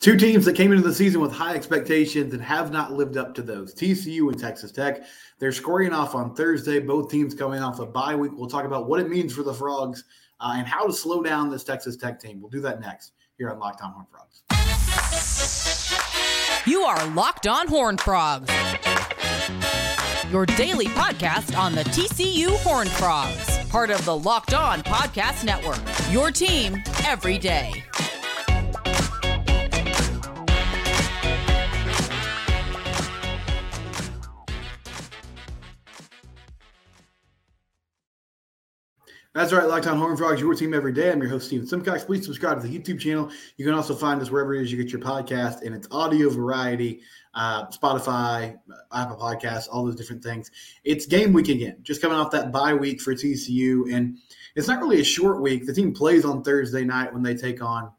Two teams that came into the season with high expectations and have not lived up to those TCU and Texas Tech. They're scoring off on Thursday. Both teams coming off a bye week. We'll talk about what it means for the Frogs uh, and how to slow down this Texas Tech team. We'll do that next here on Locked On Horn Frogs. You are Locked On Horn Frogs, your daily podcast on the TCU Horn Frogs, part of the Locked On Podcast Network. Your team every day. That's right, Locked On Horn Frogs, your team every day. I'm your host, Steven Simcox. Please subscribe to the YouTube channel. You can also find us wherever it is you get your podcast in its audio variety, uh, Spotify, Apple Podcasts, all those different things. It's game week again, just coming off that bye week for TCU. And it's not really a short week. The team plays on Thursday night when they take on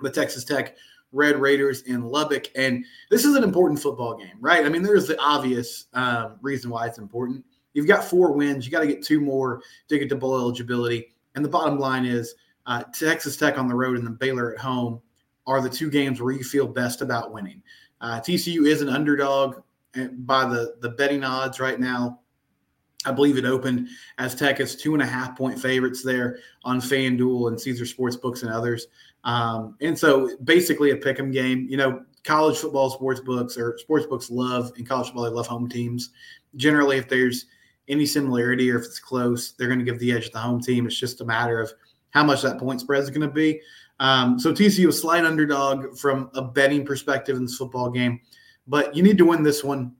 the Texas Tech Red Raiders in Lubbock. And this is an important football game, right? I mean, there's the obvious um, reason why it's important You've got four wins. You got to get two more to get to bowl eligibility. And the bottom line is uh, Texas Tech on the road and then Baylor at home are the two games where you feel best about winning. Uh, TCU is an underdog eh, by the, the betting odds right now. I believe it opened as Tech is two and a half point favorites there on FanDuel and Caesar Sportsbooks and others. Um, and so basically a pick 'em game. You know, college football sports books or sports books love in college football, they love home teams. Generally, if there's any similarity or if it's close, they're going to give the edge to the home team. It's just a matter of how much that point spread is going to be. Um, so TCU a slight underdog from a betting perspective in this football game, but you need to win this one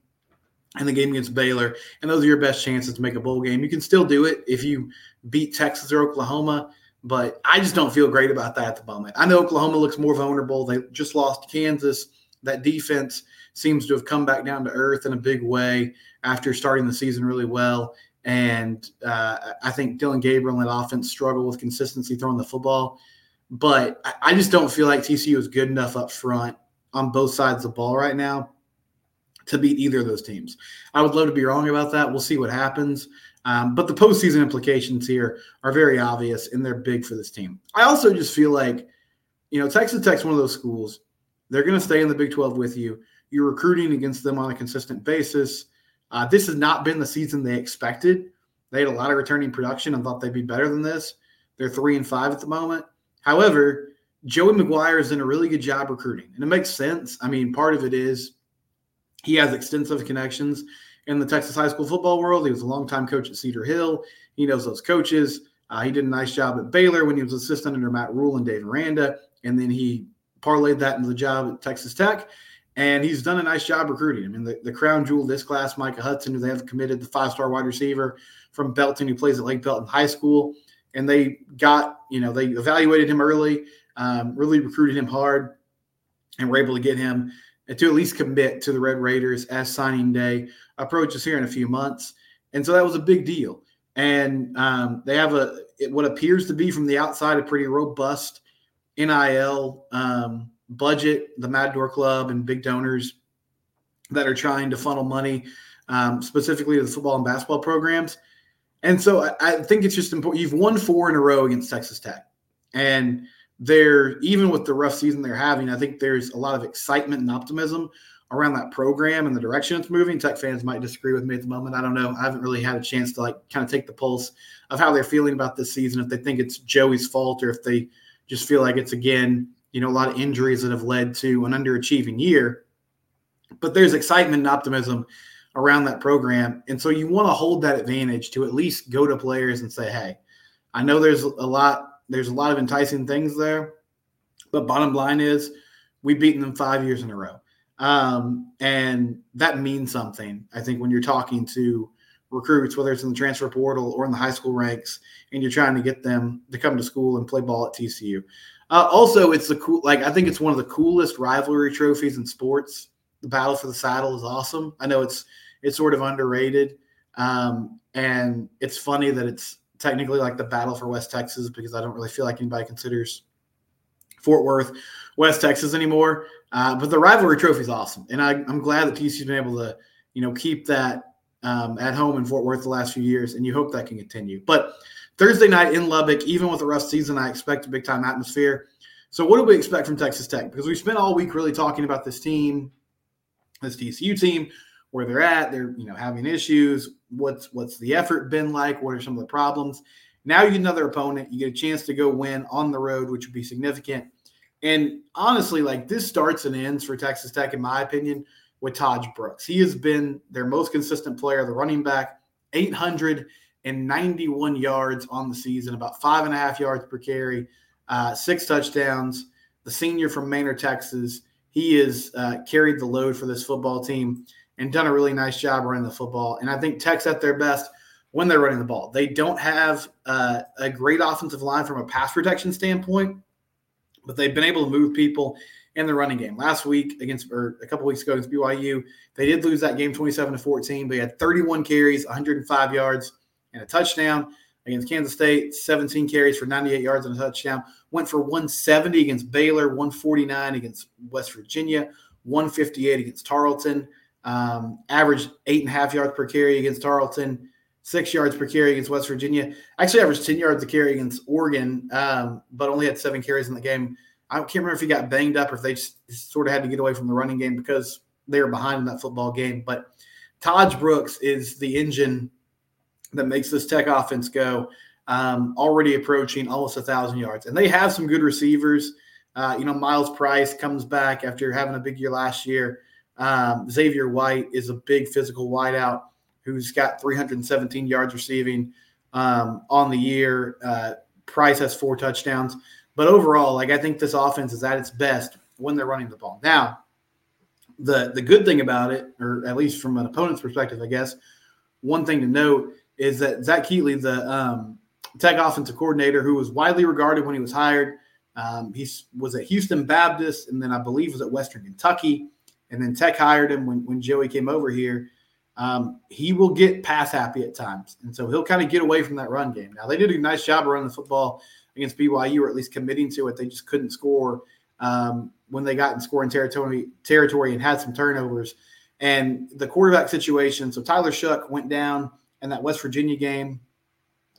in the game against Baylor, and those are your best chances to make a bowl game. You can still do it if you beat Texas or Oklahoma, but I just don't feel great about that at the moment. I know Oklahoma looks more vulnerable. They just lost Kansas. That defense seems to have come back down to earth in a big way after starting the season really well. And uh, I think Dillon Gabriel and that offense struggle with consistency throwing the football. But I just don't feel like TCU is good enough up front on both sides of the ball right now to beat either of those teams. I would love to be wrong about that. We'll see what happens. Um, but the postseason implications here are very obvious and they're big for this team. I also just feel like, you know, Texas Tech's one of those schools. They're going to stay in the Big 12 with you. You're recruiting against them on a consistent basis. Uh, this has not been the season they expected. They had a lot of returning production and thought they'd be better than this. They're three and five at the moment. However, Joey McGuire has done a really good job recruiting, and it makes sense. I mean, part of it is he has extensive connections in the Texas high school football world. He was a longtime coach at Cedar Hill. He knows those coaches. Uh, he did a nice job at Baylor when he was assistant under Matt Rhule and Dave Aranda, and then he parlayed that into the job at Texas Tech. And he's done a nice job recruiting. I mean, the, the crown jewel this class, Micah Hudson, who they have committed, the five star wide receiver from Belton, who plays at Lake Belton High School. And they got, you know, they evaluated him early, um, really recruited him hard, and were able to get him to at least commit to the Red Raiders as signing day approaches here in a few months. And so that was a big deal. And um, they have a what appears to be from the outside a pretty robust NIL um, budget, the Matador Club, and big donors that are trying to funnel money um, specifically to the football and basketball programs. And so I, I, think it's just important. You've won four in a row against Texas Tech. And they're, even with the rough season they're having, I think there's a lot of excitement and optimism around that program and the direction it's moving. Tech fans might disagree with me at the moment. I don't know. I haven't really had a chance to like kind of take the pulse of how they're feeling about this season, if they think it's Joey's fault or if they just feel like it's again you know, a lot of injuries that have led to an underachieving year. But there's excitement and optimism around that program. And so you want to hold that advantage to at least go to players and say, hey, I know there's a lot, there's a lot of enticing things there. But bottom line is we've beaten them five years in a row. Um, and that means something, I think, when you're talking to recruits, whether it's in the transfer portal or in the high school ranks, and you're trying to get them to come to school and play ball at TCU. Uh, also, it's the cool. Like I think it's one of the coolest rivalry trophies in sports. The battle for the saddle is awesome. I know it's it's sort of underrated, um, and it's funny that it's technically like the battle for West Texas because I don't really feel like anybody considers Fort Worth West Texas anymore. Uh, but the rivalry trophy is awesome, and I, am glad that TCU's been able to you know keep that um, at home in Fort Worth the last few years, and you hope that can continue. But Thursday night in Lubbock, even with a rough season, I expect a big time atmosphere. So, what do we expect from Texas Tech? Because we spent all week really talking about this team, this TCU team, where they're at. They're you know having issues. What's what's the effort been like? What are some of the problems? Now you get another opponent. You get a chance to go win on the road, which would be significant. And honestly, like this starts and ends for Texas Tech, in my opinion, with Tahj Brooks. He has been their most consistent player, the running back, 891 yards on the season, about five and a half yards per carry, uh, six touchdowns. The senior from Manor, Texas, he has uh, carried the load for this football team and done a really nice job running the football. And I think Tech's at their best when they're running the ball. They don't have uh, a great offensive line from a pass protection standpoint, but they've been able to move people in the running game. Last week against, or a couple weeks ago against BYU, they did lose that game 27 to 14, but he had 31 carries, 105 yards, and a touchdown. Against Kansas State, 17 carries for 98 yards and a touchdown. Went for 170 against Baylor, 149 against West Virginia, 158 against Tarleton. Um, averaged eight and a half yards per carry against Tarleton, six yards per carry against West Virginia. Actually, averaged 10 yards a carry against Oregon, um, but only had seven carries in the game. I can't remember if he got banged up or if they just sort of had to get away from the running game because they were behind in that football game. But Tahj Brooks is the engine that makes this Tech offense go. Um, already approaching almost a thousand yards, and they have some good receivers. Uh, you know, Myles Price comes back after having a big year last year. Um, Xavier White is a big physical wideout who's got 317 yards receiving um, on the year. Uh, Price has four touchdowns. But overall, like I think this offense is at its best when they're running the ball. Now, the the good thing about it, or at least from an opponent's perspective, I guess, one thing to note is that Zach Kittley, the um, Tech offensive coordinator, who was widely regarded when he was hired, um, he was at Houston Baptist, and then I believe was at Western Kentucky, and then Tech hired him when when Joey came over here. Um, he will get pass happy at times, and so he'll kind of get away from that run game. Now they did a nice job of running the football against BYU, or at least committing to it. They just couldn't score um, when they got in scoring territory territory and had some turnovers. And the quarterback situation. So Tyler Shough went down in that West Virginia game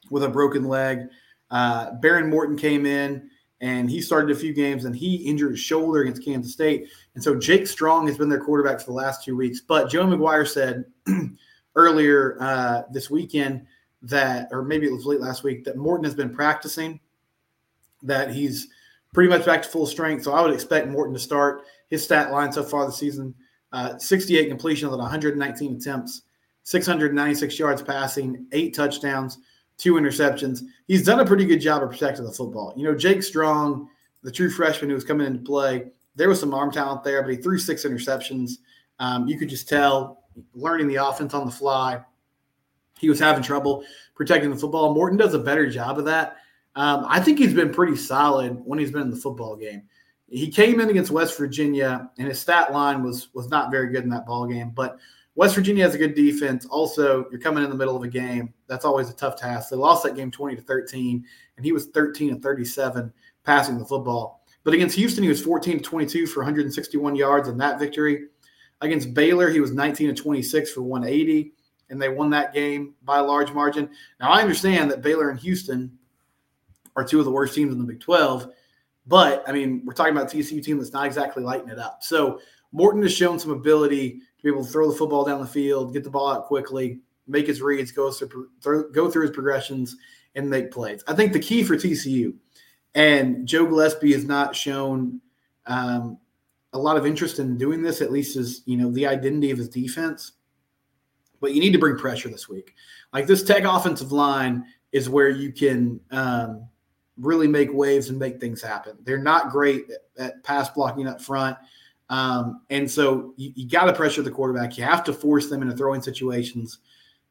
with a broken leg. Uh, Behren Morton came in and he started a few games and he injured his shoulder against Kansas State. And so Jake Strong has been their quarterback for the last two weeks. But Joe McGuire said earlier uh, this weekend that, or maybe it was late last week, that Morton has been practicing that he's pretty much back to full strength. So I would expect Morton to start his stat line so far this season uh, 68 completions on 119 attempts, 696 yards passing, eight touchdowns, two interceptions. He's done a pretty good job of protecting the football. You know, Jake Strong, the true freshman who was coming into play, there was some arm talent there, but he threw six interceptions. Um, you could just tell learning the offense on the fly. He was having trouble protecting the football. Morton does a better job of that. Um, I think he's been pretty solid when he's been in the football game. He came in against West Virginia, and his stat line was was not very good in that ball game. But West Virginia has a good defense. Also, you're coming in the middle of a game. That's always a tough task. They lost that game 20 to 13, and he was 13 and 37 passing the football. But against Houston, he was 14 to 22 for 161 yards in that victory. Against Baylor, he was 19 to 26 for 180, and they won that game by a large margin. Now, I understand that Baylor and Houston are two of the worst teams in the Big 12. But I mean, we're talking about a TCU team that's not exactly lighting it up. So Morton has shown some ability to be able to throw the football down the field, get the ball out quickly, make his reads, go through, go through his progressions, and make plays. I think the key for TCU and Joe Gillespie has not shown um, a lot of interest in doing this, at least as you know the identity of his defense. But you need to bring pressure this week. Like this Tech offensive line is where you can um, really make waves and make things happen. They're not great at, at pass blocking up front. Um, and so you, you got to pressure the quarterback. You have to force them into throwing situations,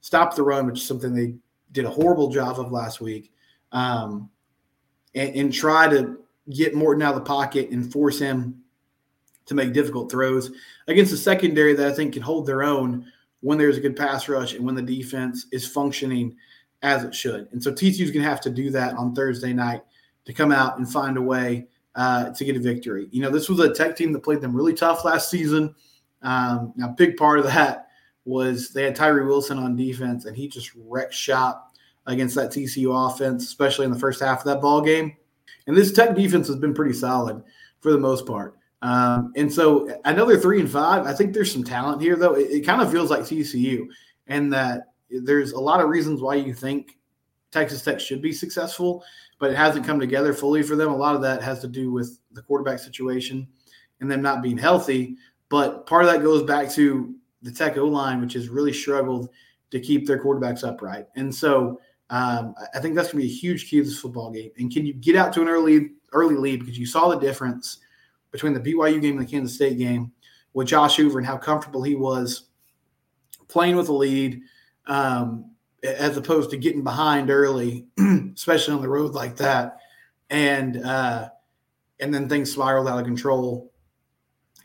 stop the run, which is something they did a horrible job of last week, um, and, and, try to get Morton out of the pocket and force him to make difficult throws against a secondary that I think can hold their own when there's a good pass rush and when the defense is functioning as it should. And so TCU's going to have to do that on Thursday night to come out and find a way uh, to get a victory. You know, this was a Tech team that played them really tough last season. Um, now, big part of that was they had Tyree Wilson on defense, and he just wrecked shop against that TCU offense, especially in the first half of that ball game. And this Tech defense has been pretty solid for the most part. Um, and so I know they're three and five. I think there's some talent here, though. It, it kind of feels like TCU, and that there's a lot of reasons why you think Texas Tech should be successful, but it hasn't come together fully for them. A lot of that has to do with the quarterback situation and them not being healthy. But part of that goes back to the Tech O line, which has really struggled to keep their quarterbacks upright. And so um, I think that's going to be a huge key to this football game. And can you get out to an early early lead because you saw the difference between the BYU game and the Kansas State game with Josh Hoover and how comfortable he was playing with a lead, um, as opposed to getting behind early, especially on the road like that, and uh, and then things spiraled out of control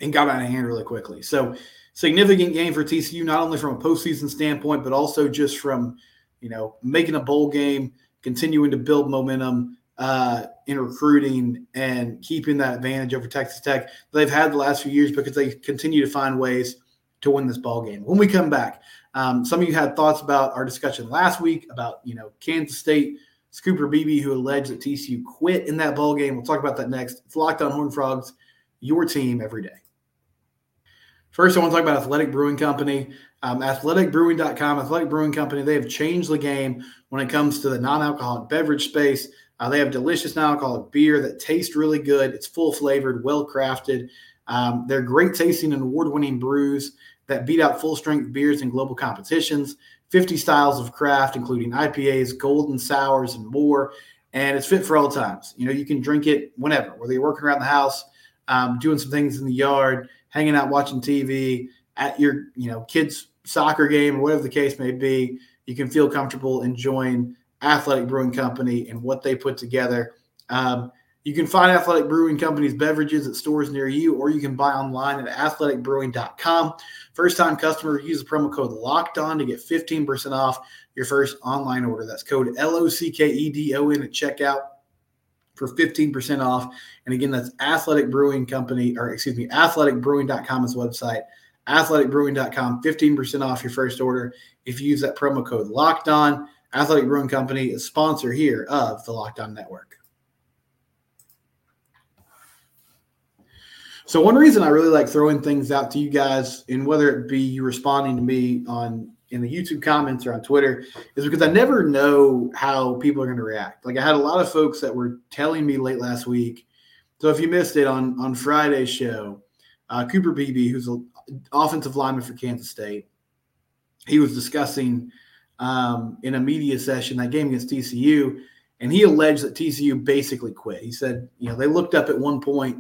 and got out of hand really quickly. So significant game for TCU, not only from a postseason standpoint, but also just from you know making a bowl game, continuing to build momentum uh, in recruiting and keeping that advantage over Texas Tech they've had the last few years because they continue to find ways to win this ball game. When we come back, um, some of you had thoughts about our discussion last week about you know Kansas State. Scooper Beebe, who alleged that TCU quit in that ball game. We'll talk about that next. It's Locked On Horn Frogs, your team every day. First, I want to talk about Athletic Brewing Company. Um, athleticbrewing.com, Athletic Brewing Company, they have changed the game when it comes to the non alcoholic beverage space. Uh, they have delicious non alcoholic beer that tastes really good. It's full flavored, well crafted. Um, they're great tasting and award winning brews that beat out full strength beers in global competitions. 50 styles of craft, including IPAs, golden sours, and more. And it's fit for all times. You know, you can drink it whenever, whether you're working around the house, um, doing some things in the yard, hanging out watching TV, at your you know kids' soccer game or whatever the case may be. You can feel comfortable enjoying Athletic Brewing Company and what they put together. Um, you can find Athletic Brewing Company's beverages at stores near you, or you can buy online at athleticbrewing.com. First time customer, use the promo code locked on to get 15% off your first online order. That's code L O C K E D O N at checkout for 15% off. And again, that's Athletic Brewing Company, or excuse me, athleticbrewing.com is website. Athleticbrewing.com, 15% off your first order if you use that promo code locked on. Athletic Brewing Company is sponsor here of the Locked On Network. So one reason I really like throwing things out to you guys, and whether it be you responding to me on in the YouTube comments or on Twitter, is because I never know how people are going to react. Like I had a lot of folks that were telling me late last week. So if you missed it on on Friday's show, uh, Cooper Beebe, who's an offensive lineman for Kansas State, he was discussing um, in a media session that game against TCU, and he alleged that TCU basically quit. He said, you know, they looked up at one point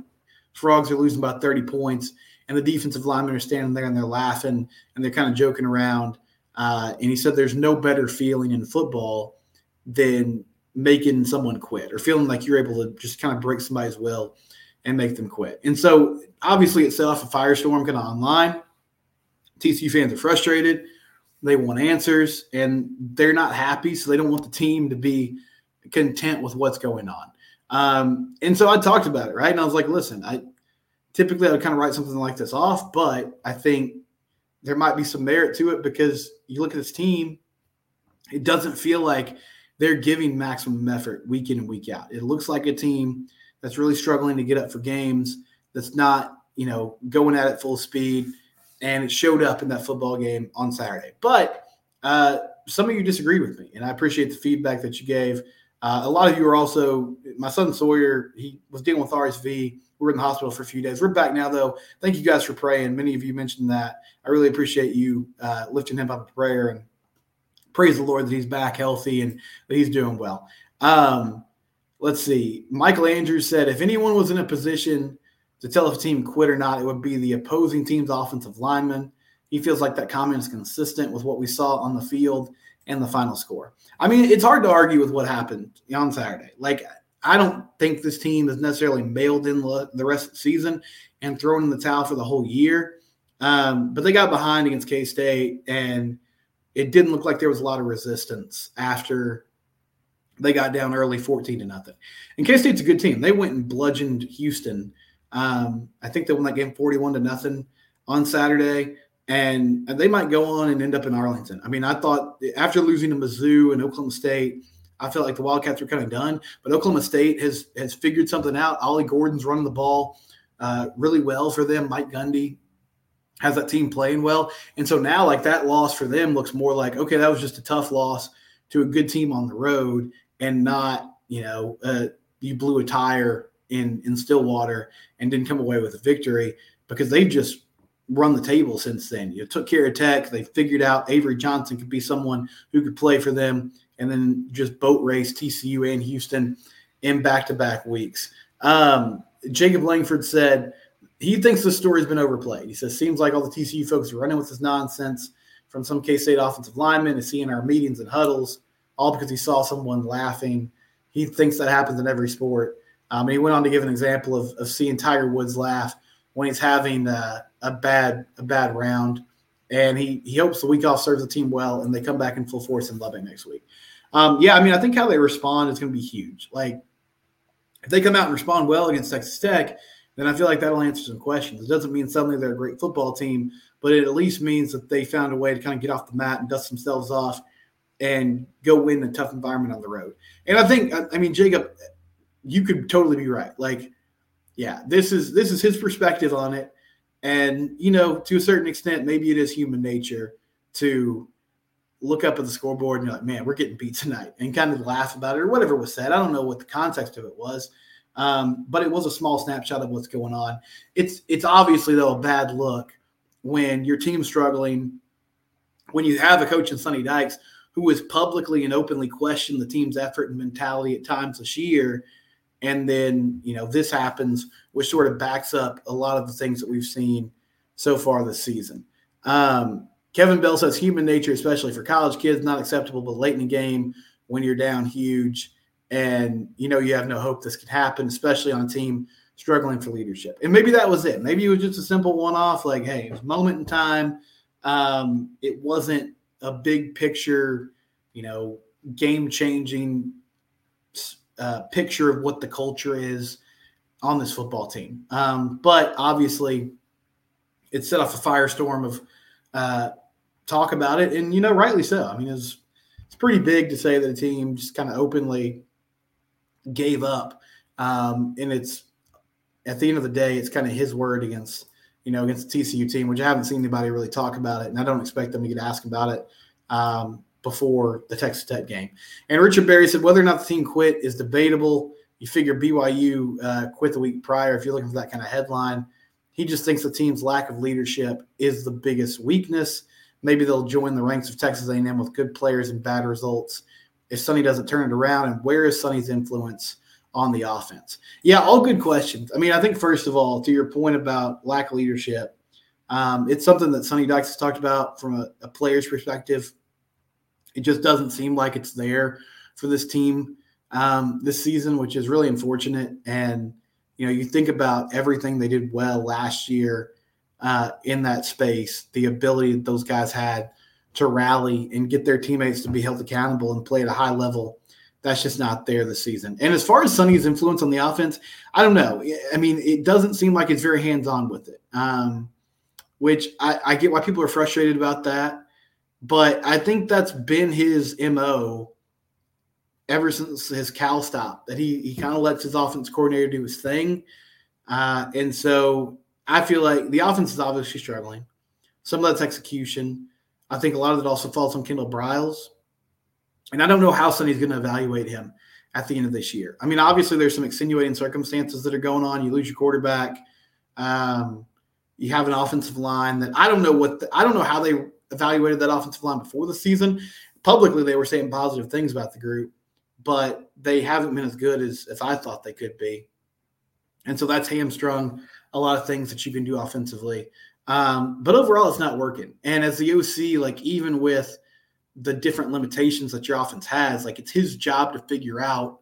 Frogs are losing about 30 points, and the defensive linemen are standing there and they're laughing and they're kind of joking around. Uh, and he said there's no better feeling in football than making someone quit or feeling like you're able to just kind of break somebody's will and make them quit. And so obviously it set off a firestorm kind of online. TCU fans are frustrated. They want answers and they're not happy. So they don't want the team to be content with what's going on. Um, and so I talked about it, right? And I was like, listen, I typically I would kind of write something like this off, but I think there might be some merit to it because you look at this team, it doesn't feel like they're giving maximum effort week in and week out. It looks like a team that's really struggling to get up for games, that's not, you know, going at it full speed. And it showed up in that football game on Saturday. But uh, some of you disagreed with me, and I appreciate the feedback that you gave. Uh, a lot of you are also my son Sawyer. He was dealing with RSV. We were in the hospital for a few days. We're back now, though. Thank you guys for praying. Many of you mentioned that. I really appreciate you uh, lifting him up in prayer and praise the Lord that he's back healthy and that he's doing well. Um, let's see. Michael Andrews said, if anyone was in a position to tell if a team quit or not, it would be the opposing team's offensive lineman. He feels like that comment is consistent with what we saw on the field and the final score. I mean, it's hard to argue with what happened on Saturday. Like, I don't think this team is necessarily mailed in the rest of the season and thrown in the towel for the whole year. Um, but they got behind against K State, and it didn't look like there was a lot of resistance after they got down early 14 to nothing. And K State's a good team. They went and bludgeoned Houston. Um, I think they won that game 41 to nothing on Saturday and they might go on and end up in Arlington. I mean, I thought after losing to Mizzou and Oklahoma State, I felt like the Wildcats were kind of done. But Oklahoma State has has figured something out. Ollie Gordon's running the ball uh, really well for them. Mike Gundy has that team playing well, and so now like that loss for them looks more like okay, that was just a tough loss to a good team on the road, and not you know uh, you blew a tire in in Stillwater and didn't come away with a victory because they've just run the table since then. You took care of Tech. They figured out Avery Johnson could be someone who could play for them, and then just boat race TCU and Houston in back to back weeks. Um, Jacob Langford said he thinks the story's been overplayed. He says seems like all the TCU folks are running with this nonsense from some K State offensive lineman is seeing our meetings and huddles, all because he saw someone laughing. He thinks that happens in every sport. Um, and he went on to give an example of, of seeing Tiger Woods laugh when he's having uh, a bad a bad round, and he he hopes the week off serves the team well, and they come back in full force in Lubbock next week. Um, yeah, I mean, I think how they respond is going to be huge. Like if they come out and respond well against Texas Tech, then I feel like that'll answer some questions. It doesn't mean suddenly they're a great football team, but it at least means that they found a way to kind of get off the mat and dust themselves off and go win a tough environment on the road. And I think, I mean, Jacob, you could totally be right. Like, yeah, this is this is his perspective on it. And, you know, to a certain extent, maybe it is human nature to look up at the scoreboard and you're like, man, we're getting beat tonight and kind of laugh about it or whatever was said. I don't know what the context of it was. Um, but it was a small snapshot of what's going on. It's it's obviously though a bad look when your team's struggling, when you have a coach in Sonny Dykes who has publicly and openly questioned the team's effort and mentality at times this year, and then you know this happens, which sort of backs up a lot of the things that we've seen so far this season. Um, Kevin Bell says human nature, especially for college kids, not acceptable, but late in the game when you're down huge and you know you have no hope this could happen, especially on a team struggling for leadership. And maybe that was it. Maybe it was just a simple one-off, like, hey, it was a moment in time. Um, it wasn't a big picture, you know, game-changing picture of what the culture is on this football team. Um, but obviously, it set off a firestorm of uh, talk about it, and you know, rightly so. I mean, it's it's pretty big to say that a team just kind of openly gave up, um, and it's at the end of the day, it's kind of his word against you know against the TCU team, which I haven't seen anybody really talk about it, and I don't expect them to get asked about it. Um, before the Texas Tech game. And Richard Berry said whether or not the team quit is debatable. You figure BYU uh, quit the week prior if you're looking for that kind of headline. He just thinks the team's lack of leadership is the biggest weakness. Maybe they'll join the ranks of Texas A&M with good players and bad results if Sonny doesn't turn it around. And where is Sonny's influence on the offense? Yeah, all good questions. I mean, I think first of all, to your point about lack of leadership, um, it's something that Sonny Dykes has talked about from a, a player's perspective it just doesn't seem like it's there for this team um, this season, which is really unfortunate. And you know, you think about everything they did well last year uh, in that space, the ability that those guys had to rally and get their teammates to be held accountable and play at a high level. That's just not there this season. And as far as Sonny's influence on the offense, I don't know. I mean, it doesn't seem like it's very hands on with it, um, which I, I get why people are frustrated about that. But I think that's been his MO ever since his Cal stop, that he, he kind of lets his offense coordinator do his thing. Uh, and so I feel like the offense is obviously struggling. Some of that's execution. I think a lot of it also falls on Kendall Briles. And I don't know how Sonny's going to evaluate him at the end of this year. I mean, obviously, there's some extenuating circumstances that are going on. You lose your quarterback. Um, you have an offensive line that I don't know what the, I don't know how they evaluated that offensive line before the season. Publicly, they were saying positive things about the group, but they haven't been as good as, as I thought they could be. And so that's hamstrung a lot of things that you can do offensively. Um, but overall, it's not working. And as the OC, like even with the different limitations that your offense has, like it's his job to figure out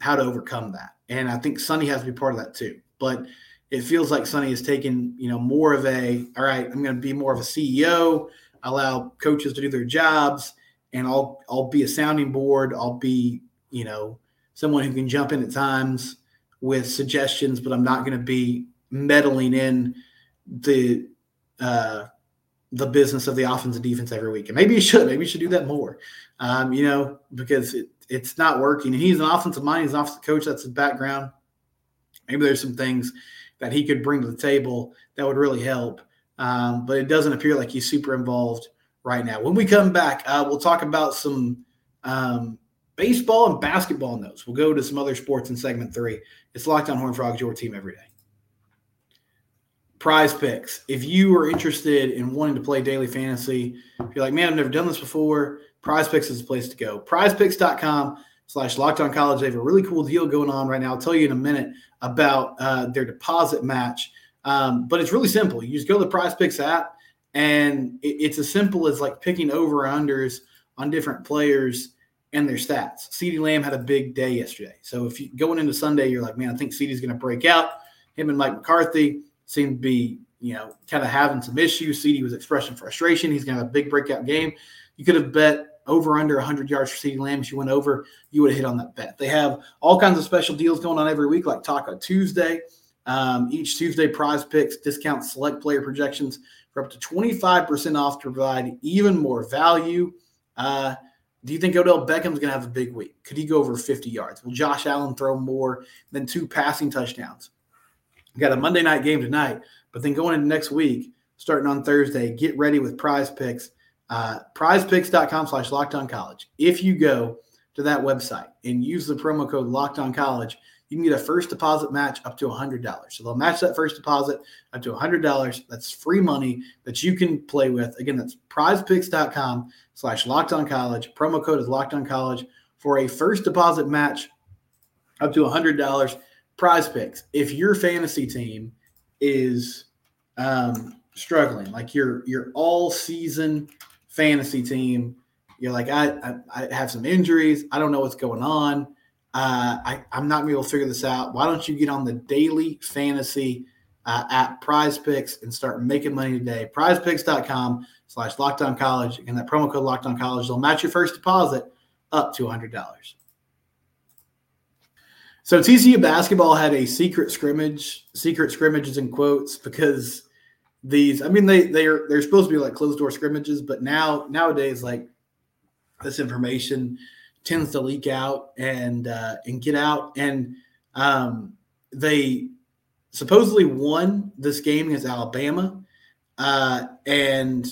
how to overcome that. And I think Sonny has to be part of that too. But it feels like Sonny is taking, you know, more of a, all right, I'm going to be more of a CEO allow coaches to do their jobs, and I'll I'll be a sounding board. I'll be you know someone who can jump in at times with suggestions, but I'm not going to be meddling in the uh, the business of the offense and defense every week. And maybe you should. Maybe you should do that more. Um, you know, because it, it's not working. And he's an offensive mind. He's an offensive coach. That's his background. Maybe there's some things that he could bring to the table that would really help. Um, but it doesn't appear like he's super involved right now. When we come back, uh, we'll talk about some um, baseball and basketball notes. We'll go to some other sports in segment three. It's Locked on Horn Frogs, your team every day. Prize picks. If you are interested in wanting to play daily fantasy, if you're like, man, I've never done this before, Prize Picks is the place to go. PrizePicks.com slash locked on college. They have a really cool deal going on right now. I'll tell you in a minute about uh, their deposit match. Um, but it's really simple. You just go to the Prize Picks app, and it, it's as simple as like picking over unders on different players and their stats. CeeDee Lamb had a big day yesterday. So if you going into Sunday, you're like, man, I think CeeDee's going to break out. Him and Mike McCarthy seem to be, you know, kind of having some issues. CeeDee was expressing frustration. He's going to have a big breakout game. You could have bet over under 100 yards for CeeDee Lamb. If you went over, you would have hit on that bet. They have all kinds of special deals going on every week, like Taco Tuesday. Um, each Tuesday, prize picks, discount select player projections for up to 25% off to provide even more value. Uh, do you think Odell Beckham's going to have a big week? Could he go over 50 yards? Will Josh Allen throw more than two passing touchdowns? We got a Monday night game tonight, but then going into next week, starting on Thursday, get ready with prize picks uh, prizepicks.com slash locked on college. If you go to that website and use the promo code locked on college, you can get a first deposit match up to $100. So they'll match that first deposit up to $100. That's free money that you can play with. Again, that's prizepicks.com slash locked on college. Promo code is locked on college for a first deposit match up to $100. Prize picks. If your fantasy team is um, struggling, like your your all season fantasy team. You're like, I, I, I have some injuries. I don't know what's going on. Uh, I, I'm not going to be able to figure this out. Why don't you get on the daily fantasy uh, at Prize Picks and start making money today? PrizePicks.com slash Locked On College. And that promo code Locked On College, they'll match your first deposit up to $100. So TCU basketball had a secret scrimmage, secret scrimmages in quotes because these i mean they they're they're supposed to be like closed door scrimmages but now nowadays like this information tends to leak out and uh and get out and um they supposedly won this game against alabama uh and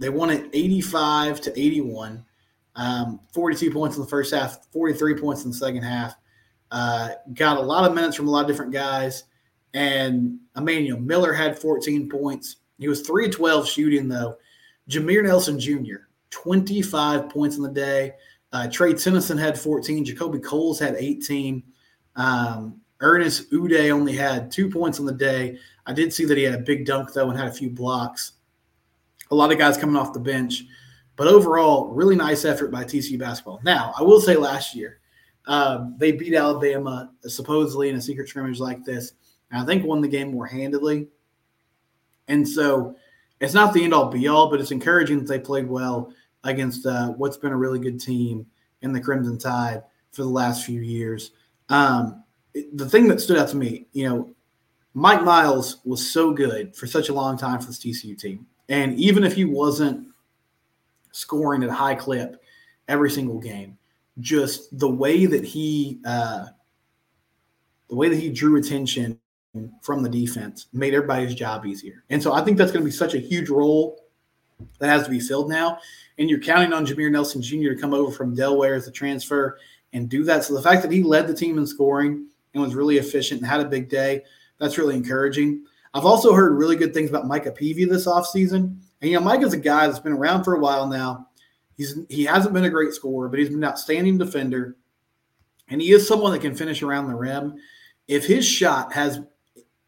they won it 85 to 81 um 42 points in the first half 43 points in the second half uh got a lot of minutes from a lot of different guys and Emmanuel Miller had 14 points. He was 3 12 shooting, though. Jameer Nelson Jr., 25 points in the day. Uh, Trey Tennyson had 14. JaKobe Coles had 18. Um, Ernest Udeh only had two points on the day. I did see that he had a big dunk, though, and had a few blocks. A lot of guys coming off the bench. But overall, really nice effort by TCU basketball. Now, I will say last year, um, they beat Alabama supposedly in a secret scrimmage like this. And I think won the game more handedly. And so it's not the end all be all, but it's encouraging that they played well against uh, what's been a really good team in the Crimson Tide for the last few years. Um, the thing that stood out to me, you know, Mike Miles was so good for such a long time for this TCU team. And even if he wasn't scoring at a high clip every single game, just the way that he uh, the way that he drew attention from the defense made everybody's job easier. And so I think that's going to be such a huge role that has to be filled now. And you're counting on Jameer Nelson Jr. to come over from Delaware as a transfer and do that. So the fact that he led the team in scoring and was really efficient and had a big day, that's really encouraging. I've also heard really good things about Micah Peavy this offseason. And you know, Mike is a guy that's been around for a while now. He's he hasn't been a great scorer, but he's been an outstanding defender. And he is someone that can finish around the rim. If his shot has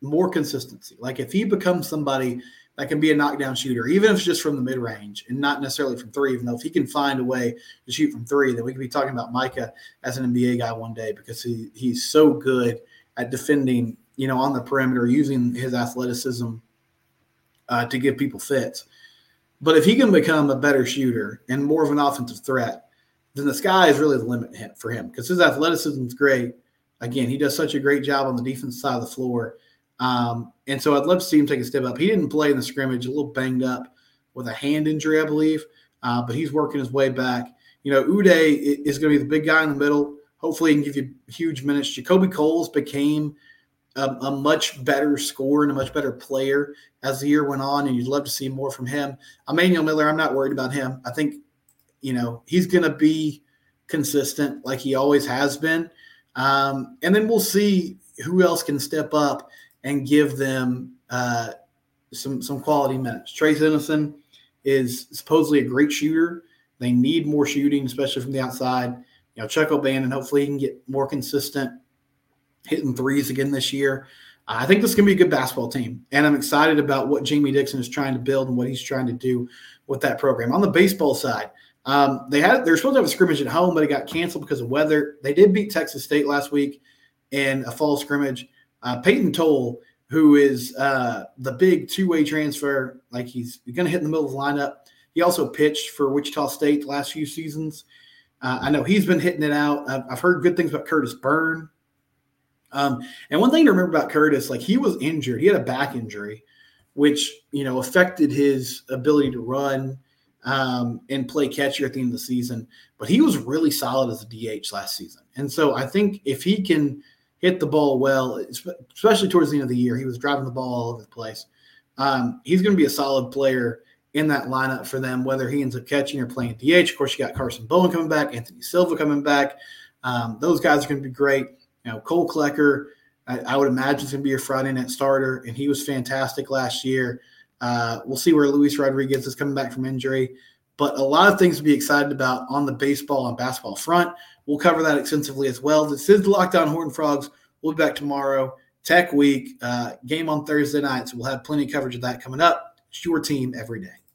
more consistency. Like if he becomes somebody that can be a knockdown shooter, even if it's just from the mid range and not necessarily from three, even though if he can find a way to shoot from three, then we could be talking about Micah as an NBA guy one day because he, he's so good at defending, you know, on the perimeter, using his athleticism uh, to give people fits. But if he can become a better shooter and more of an offensive threat, then the sky is really the limit for him because his athleticism is great. Again, he does such a great job on the defense side of the floor um, and so I'd love to see him take a step up. He didn't play in the scrimmage, a little banged up with a hand injury, I believe, uh, but he's working his way back. you know, Udeh is going to be the big guy in the middle. Hopefully, he can give you huge minutes. JaKobe Coles became a, a, much better scorer and a much better player as the year went on, and you'd love to see more from him. Emmanuel Miller, I'm not worried about him. I think, you know, he's going to be consistent like he always has been. Um, and then we'll see who else can step up and give them uh, some some quality minutes. Trey Tennyson is supposedly a great shooter. They need more shooting, especially from the outside. You know, Chuck O'Bannon, hopefully he can get more consistent hitting threes again this year. I think this is going to be a good basketball team, and I'm excited about what Jamie Dixon is trying to build and what he's trying to do with that program. On the baseball side, um, they had they're supposed to have a scrimmage at home, but it got canceled because of weather. They did beat Texas State last week in a fall scrimmage. Uh, Payton Tolle, who is uh, the big two way transfer, like he's going to hit in the middle of the lineup. He also pitched for Wichita State the last few seasons. Uh, I know he's been hitting it out. I've, I've heard good things about Kurtis Byrne, um, and one thing to remember about Kurtis, like he was injured, he had a back injury, which you know affected his ability to run um, and play catcher at the end of the season. But he was really solid as a DH last season, and so I think if he can hit the ball well, especially towards the end of the year, he was driving the ball all over the place. Um, he's going to be a solid player in that lineup for them, whether he ends up catching or playing DH. Of course, you got Karson Bowen coming back, Anthony Silva coming back. Um, those guys are going to be great. You know, Cole Klecker, I, I would imagine is going to be your Friday night starter, and he was fantastic last year. Uh, we'll see where Luis Rodriguez is coming back from injury, but a lot of things to be excited about on the baseball and basketball front. We'll cover that extensively as well. This is the Locked On Horn Frogs. We'll be back tomorrow. Tech Week uh, game on Thursday night, so we'll have plenty of coverage of that coming up. It's your team every day.